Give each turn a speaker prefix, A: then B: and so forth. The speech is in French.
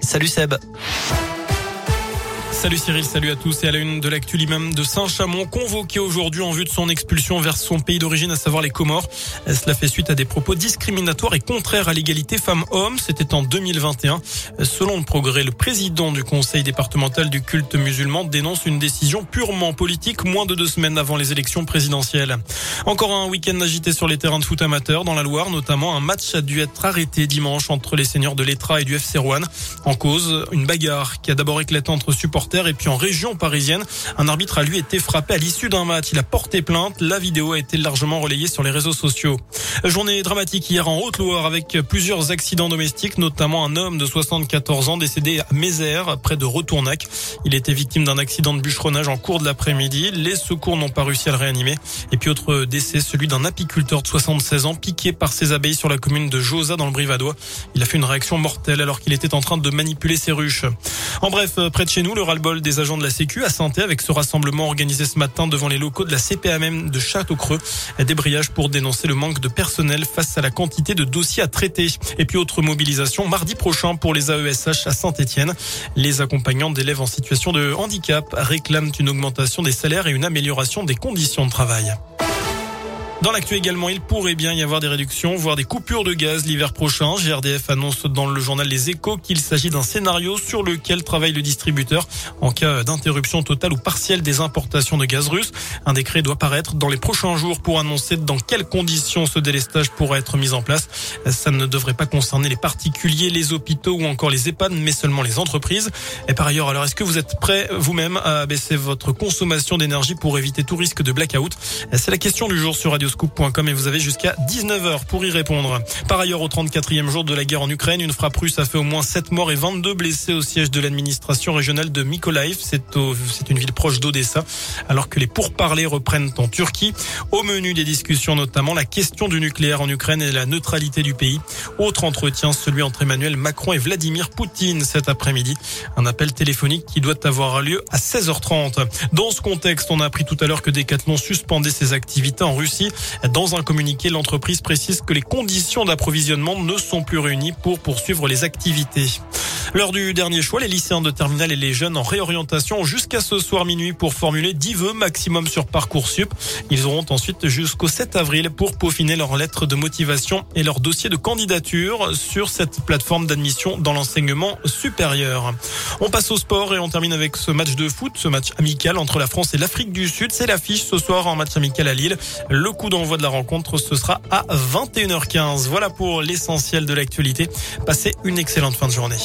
A: Salut Seb.
B: Salut Cyril, salut à tous et à la une de l'actu l'imam de Saint-Chamond convoqué aujourd'hui en vue de son expulsion vers son pays d'origine, à savoir les Comores. Cela fait suite à des propos discriminatoires et contraires à l'égalité femmes-hommes. C'était en 2021. Selon le progrès, le président du conseil départemental du culte musulman dénonce une décision purement politique moins de deux semaines avant les élections présidentielles. Encore un week-end agité sur les terrains de foot amateurs dans la Loire, notamment un match a dû être arrêté dimanche entre les seigneurs de l'Etra et du FC Rouen. En cause, une bagarre qui a d'abord éclaté entre supporters et puis en région parisienne, un arbitre a lui été frappé à l'issue d'un match. Il a porté plainte. La vidéo a été largement relayée sur les réseaux sociaux. Journée dramatique hier en Haute-Loire avec plusieurs accidents domestiques, notamment un homme de 74 ans décédé à Mézère, près de Retournac. Il était victime d'un accident de bûcheronnage en cours de l'après-midi. Les secours n'ont pas réussi à le réanimer. Et puis autre décès, celui d'un apiculteur de 76 ans piqué par ses abeilles sur la commune de Josa dans le Brivadois. Il a fait une réaction mortelle alors qu'il était en train de manipuler ses ruches. En bref, près de chez nous, le bol des agents de la Sécu à Santé avec ce rassemblement organisé ce matin devant les locaux de la CPAM de Château-Creux. Débrayage pour dénoncer le manque de personnel face à la quantité de dossiers à traiter. Et puis autre mobilisation mardi prochain pour les AESH à Saint-Etienne. Les accompagnants d'élèves en situation de handicap réclament une augmentation des salaires et une amélioration des conditions de travail. Dans l'actu également, il pourrait bien y avoir des réductions, voire des coupures de gaz l'hiver prochain. GRDF annonce dans le journal Les Échos qu'il s'agit d'un scénario sur lequel travaille le distributeur en cas d'interruption totale ou partielle des importations de gaz russe. Un décret doit paraître dans les prochains jours pour annoncer dans quelles conditions ce délestage pourra être mis en place. Ça ne devrait pas concerner les particuliers, les hôpitaux ou encore les EHPAD, mais seulement les entreprises. Et par ailleurs, alors est-ce que vous êtes prêt vous-même à baisser votre consommation d'énergie pour éviter tout risque de blackout? C'est la question du jour sur Radio et vous avez jusqu'à 19h pour y répondre. Par ailleurs, au 34e jour de la guerre en Ukraine, une frappe russe a fait au moins 7 morts et 22 blessés au siège de l'administration régionale de Mykolaiv. C'est c'est une ville proche d'Odessa, alors que les pourparlers reprennent en Turquie. Au menu des discussions, notamment la question du nucléaire en Ukraine et la neutralité du pays. Autre entretien, celui entre Emmanuel Macron et Vladimir Poutine cet après-midi. Un appel téléphonique qui doit avoir lieu à 16h30. Dans ce contexte, on a appris tout à l'heure que Decathlon suspendait ses activités en Russie. Dans un communiqué, l'entreprise précise que les conditions d'approvisionnement ne sont plus réunies pour poursuivre les activités. Lors du dernier choix, les lycéens de terminale et les jeunes en réorientation jusqu'à ce soir minuit pour formuler 10 vœux maximum sur Parcoursup. Ils auront ensuite jusqu'au 7 avril pour peaufiner leur lettre de motivation et leur dossier de candidature sur cette plateforme d'admission dans l'enseignement supérieur. On passe au sport et on termine avec ce match de foot, ce match amical entre la France et l'Afrique du Sud. C'est l'affiche ce soir en match amical à Lille. Le coup d'envoi de la rencontre, ce sera à 21h15. Voilà pour l'essentiel de l'actualité. Passez une excellente fin de journée.